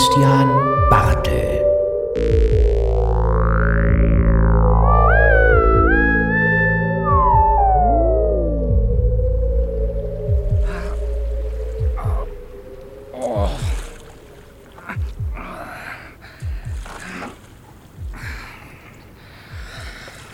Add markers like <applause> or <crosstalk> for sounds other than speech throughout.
Christian Bartel.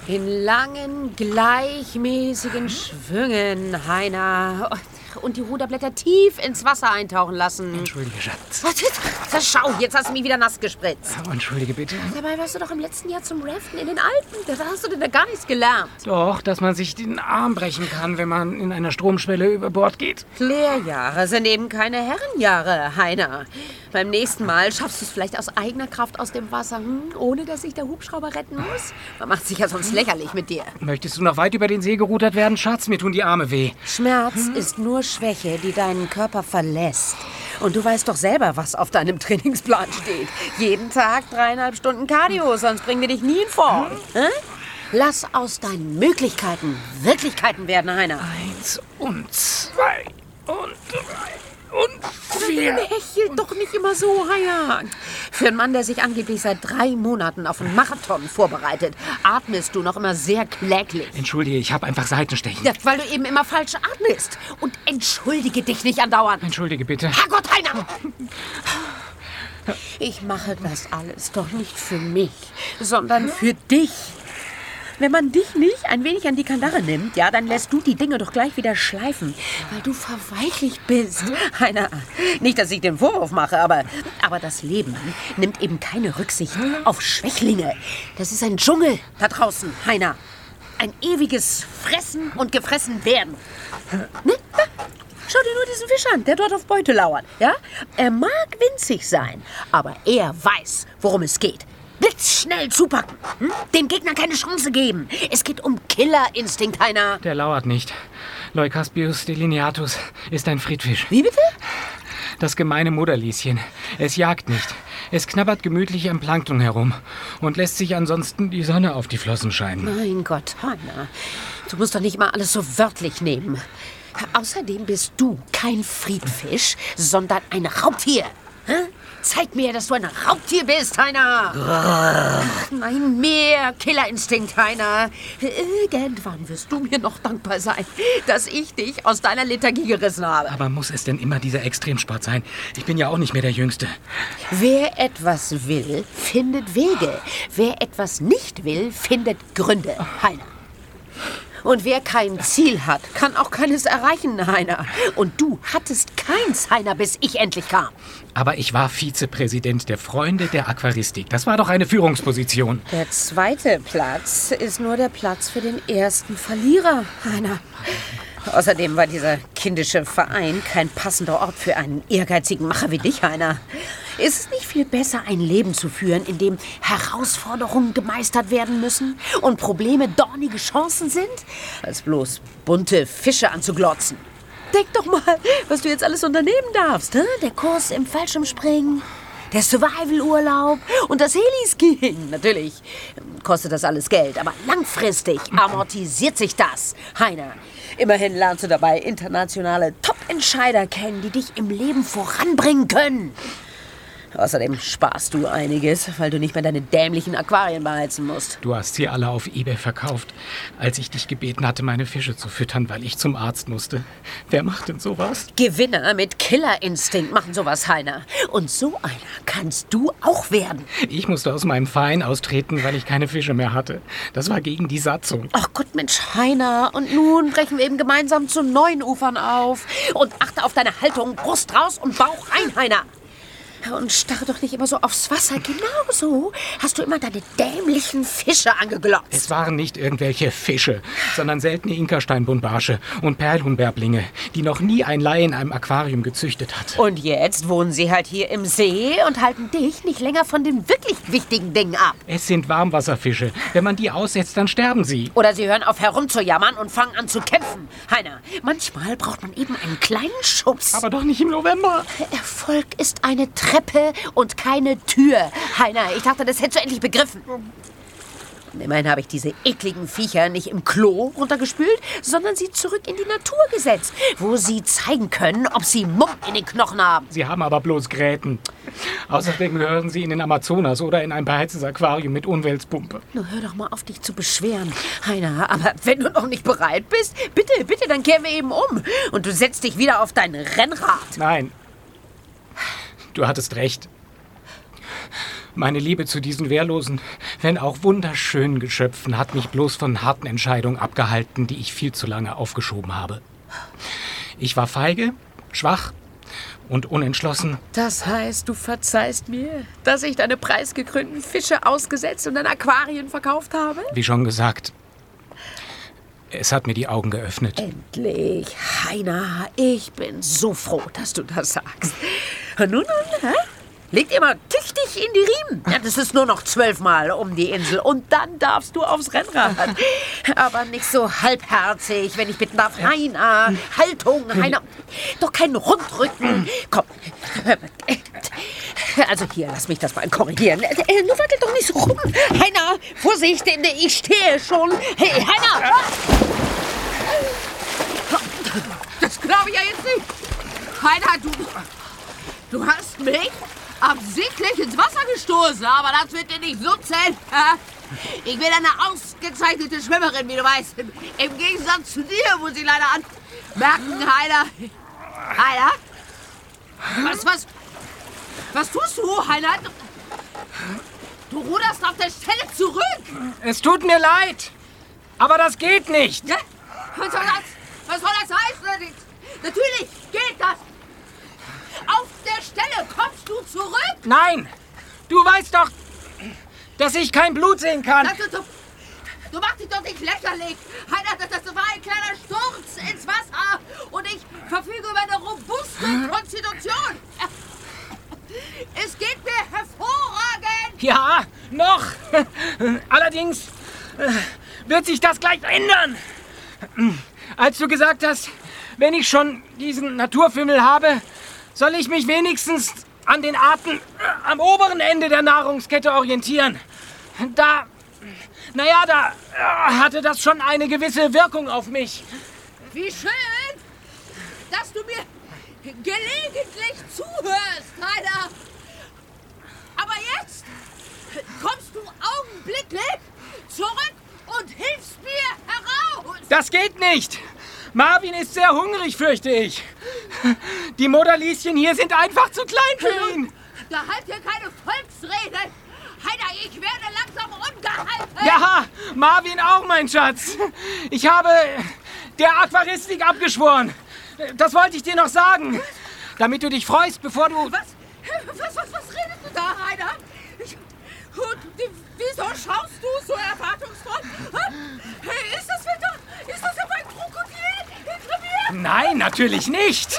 In langen, gleichmäßigen Schwüngen, Heiner. Und die Ruderblätter tief ins Wasser eintauchen lassen. Entschuldige, Schatz. Was? Schau, jetzt hast du mich wieder nass gespritzt. Oh, entschuldige bitte. Dabei warst du doch im letzten Jahr zum Raften in den Alpen. Da hast du denn da gar nichts gelernt. Doch, dass man sich den Arm brechen kann, wenn man in einer Stromschwelle über Bord geht. Lehrjahre sind eben keine Herrenjahre, Heiner. Beim nächsten Mal schaffst du es vielleicht aus eigener Kraft aus dem Wasser, hm? ohne dass sich der Hubschrauber retten muss. Man macht sich ja sonst lächerlich mit dir. Möchtest du noch weit über den See gerudert werden, Schatz? Mir tun die Arme weh. Schmerz ist nur Schwäche, die deinen Körper verlässt. Und du weißt doch selber, was auf deinem Trainingsplan steht. Jeden Tag dreieinhalb Stunden Cardio, sonst bringen wir dich nie in Form. Hä? Lass aus deinen Möglichkeiten Wirklichkeiten werden, Heiner. Eins und zwei und drei und vier. Hechel doch nicht immer so, Heiner. Für einen Mann, der sich angeblich seit drei Monaten auf einen Marathon vorbereitet, atmest du noch immer sehr kläglich. Entschuldige, ich habe einfach Seitenstechen. Ja, weil du eben immer falsch atmest. Und entschuldige dich nicht andauernd. Entschuldige bitte. Herrgott, Heiner! Ich mache das alles doch nicht für mich, sondern für dich. Wenn man dich nicht ein wenig an die Kandare nimmt, ja, dann lässt du die Dinge doch gleich wieder schleifen, weil du verweichlicht bist. Heiner, nicht, dass ich den Vorwurf mache, aber, aber das Leben nimmt eben keine Rücksicht auf Schwächlinge. Das ist ein Dschungel da draußen, Heiner. Ein ewiges Fressen und gefressen werden. Ne? Schau dir nur diesen Fisch an, der dort auf Beute lauert. Ja? Er mag winzig sein, aber er weiß, worum es geht. Blitzschnell zupacken. Hm? Dem Gegner keine Chance geben. Es geht um Killerinstinkt, Heiner. Der lauert nicht. Leucaspius delineatus ist ein Friedfisch. Wie bitte? Das gemeine Mutterlieschen. Es jagt nicht. Es knabbert gemütlich am Plankton herum und lässt sich ansonsten die Sonne auf die Flossen scheinen. Mein Gott, Heiner. Du musst doch nicht mal alles so wörtlich nehmen. Außerdem bist du kein Friedfisch, sondern ein Raubtier. Hä? Zeig mir, dass du ein Raubtier bist, Heiner. Ach, nein, mehr Killerinstinkt, Heiner. Irgendwann wirst du mir noch dankbar sein, dass ich dich aus deiner Lethargie gerissen habe. Aber muss es denn immer dieser Extremsport sein? Ich bin ja auch nicht mehr der Jüngste. Wer etwas will, findet Wege. Wer etwas nicht will, findet Gründe, Heiner. Und wer kein Ziel hat, kann auch keines erreichen, Heiner. Und du hattest keins, Heiner, bis ich endlich kam. Aber ich war Vizepräsident der Freunde der Aquaristik. Das war doch eine Führungsposition. Der zweite Platz ist nur der Platz für den ersten Verlierer, Heiner. Außerdem war dieser kindische Verein kein passender Ort für einen ehrgeizigen Macher wie dich, Heiner. Ist es nicht viel besser, ein Leben zu führen, in dem Herausforderungen gemeistert werden müssen und Probleme dornige Chancen sind, als bloß bunte Fische anzuglotzen? Denk doch mal, was du jetzt alles unternehmen darfst. Hä? Der Kurs im Fallschirmspringen, der Survival-Urlaub und das Heliskiing. Natürlich kostet das alles Geld, aber langfristig <clears throat> amortisiert sich das. Heiner, immerhin lernst du dabei internationale Top-Entscheider kennen, die dich im Leben voranbringen können. Außerdem sparst du einiges, weil du nicht mehr deine dämlichen Aquarien beheizen musst. Du hast sie alle auf Ebay verkauft, als ich dich gebeten hatte, meine Fische zu füttern, weil ich zum Arzt musste. Wer macht denn sowas? Gewinner mit Killerinstinkt machen sowas, Heiner. Und so einer kannst du auch werden. Ich musste aus meinem Verein austreten, weil ich keine Fische mehr hatte. Das war gegen die Satzung. Ach Gott, Mensch, Heiner. Und nun brechen wir eben gemeinsam zu neuen Ufern auf. Und achte auf deine Haltung. Brust raus und Bauch rein, Heiner. Und starre doch nicht immer so aufs Wasser. Genauso hast du immer deine dämlichen Fische angeglotzt. Es waren nicht irgendwelche Fische, sondern seltene Inkasteinbuntbarsche und Perlhuhnbärblinge, die noch nie ein Laie in einem Aquarium gezüchtet hat. Und jetzt wohnen sie halt hier im See und halten dich nicht länger von den wirklich wichtigen Dingen ab. Es sind Warmwasserfische. Wenn man die aussetzt, dann sterben sie. Oder sie hören auf herumzujammern und fangen an zu kämpfen. Heiner, manchmal braucht man eben einen kleinen Schubs. Aber doch nicht im November. Erfolg ist eine Treppe und keine Tür. Heiner, ich dachte, das hättest du endlich begriffen. Immerhin habe ich diese ekligen Viecher nicht im Klo runtergespült, sondern sie zurück in die Natur gesetzt, wo sie zeigen können, ob sie Mumm in den Knochen haben. Sie haben aber bloß Gräten. Außerdem gehören sie in den Amazonas oder in ein beheiztes Aquarium mit Umweltpumpe. Nur hör doch mal auf, dich zu beschweren, Heiner. Aber wenn du noch nicht bereit bist, bitte, bitte, dann kehren wir eben um. Und du setzt dich wieder auf dein Rennrad. Nein. Du hattest recht. Meine Liebe zu diesen wehrlosen, wenn auch wunderschönen Geschöpfen hat mich bloß von harten Entscheidungen abgehalten, die ich viel zu lange aufgeschoben habe. Ich war feige, schwach und unentschlossen. Das heißt, du verzeihst mir, dass ich deine preisgekrönten Fische ausgesetzt und in Aquarien verkauft habe? Wie schon gesagt, es hat mir die Augen geöffnet. Endlich, Heiner, ich bin so froh, dass du das sagst. <laughs> Nun, nun, hä? Leg dir mal tüchtig in die Riemen. Ja, das ist nur noch zwölfmal um die Insel. Und dann darfst du aufs Rennrad. <laughs> Aber nicht so halbherzig, wenn ich bitten darf. Heiner, Haltung, Heiner. Doch keinen Rundrücken. Komm. Also hier, lass mich das mal korrigieren. Äh, Nur warte doch nicht so rum. Heiner, Vorsicht, ich stehe schon. Hey, Heiner! Das glaube ich ja jetzt nicht. Heiner, du... Du hast mich absichtlich ins Wasser gestoßen, aber das wird dir nicht so zählen. <laughs> Ich bin eine ausgezeichnete Schwimmerin, wie du weißt. Im Gegensatz zu dir muss ich leider anmerken, Heiler. Heiler? Was, was, was tust du, Heiler? Du ruderst auf der Stelle zurück. Es tut mir leid, aber das geht nicht. Was soll das, was soll das heißen? Natürlich geht das. Auf der Stelle kommst du zurück. Nein, du weißt doch, dass ich kein Blut sehen kann. Du, du, du machst dich doch nicht lächerlich. Heiner, das, das war ein kleiner Sturz ins Wasser. Und ich verfüge über eine robuste Konstitution. <laughs> Es geht mir hervorragend. Ja, noch. <laughs> Allerdings äh, wird sich das gleich ändern. Als du gesagt hast, wenn ich schon diesen Naturfimmel habe, soll ich mich wenigstens an den Arten äh, am oberen Ende der Nahrungskette orientieren. Da, naja, da äh, hatte das schon eine gewisse Wirkung auf mich. Wie schön, dass du mir gelegentlich zuhörst, Heiler. Aber jetzt kommst du augenblicklich zurück und hilfst mir heraus. Das geht nicht. Marvin ist sehr hungrig, fürchte ich. Die Modalieschen hier sind einfach zu klein für ihn. Da halt hier keine Volksrede. Heider, ich werde langsam ungehalten. Ja, Marvin auch, mein Schatz. Ich habe der Aquaristik abgeschworen. Das wollte ich dir noch sagen. Damit du dich freust, bevor du... Was? Was, was, was redest du da, Heider? Ich, und wieso schaust du so erwartungsvoll? Hey, ist das wieder... Ist das etwa ein Krokodil hinter mir? Nein, natürlich nicht.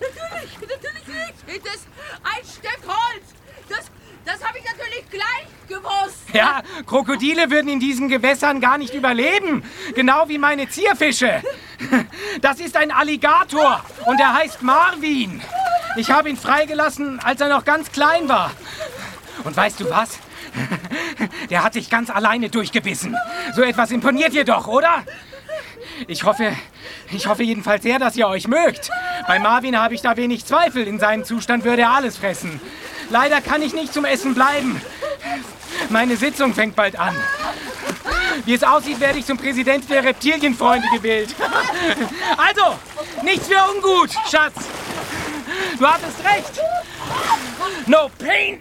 natürlich, natürlich nicht. Das ist ein Stück Holz. Das, das habe ich natürlich gleich gewusst. Ja, Krokodile würden in diesen Gewässern gar nicht überleben. Genau wie meine Zierfische. Das ist ein Alligator und er heißt Marvin. Ich habe ihn freigelassen, als er noch ganz klein war. Und weißt du was? Der hat sich ganz alleine durchgebissen. So etwas imponiert dir doch, oder? Ich hoffe, ich hoffe jedenfalls sehr, dass ihr euch mögt. Bei Marvin habe ich da wenig Zweifel. In seinem Zustand würde er alles fressen. Leider kann ich nicht zum Essen bleiben. Meine Sitzung fängt bald an. Wie es aussieht, werde ich zum Präsidenten der Reptilienfreunde gewählt. Also, nichts für ungut, Schatz. Du hattest recht. No pain,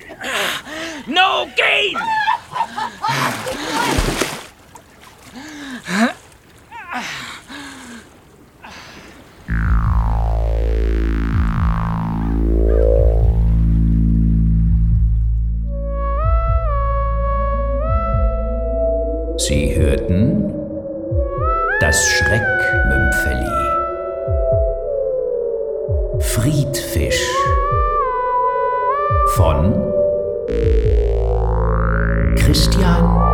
no gain. Sie hörten das Schreckmümpfeli. Friedfisch von Christian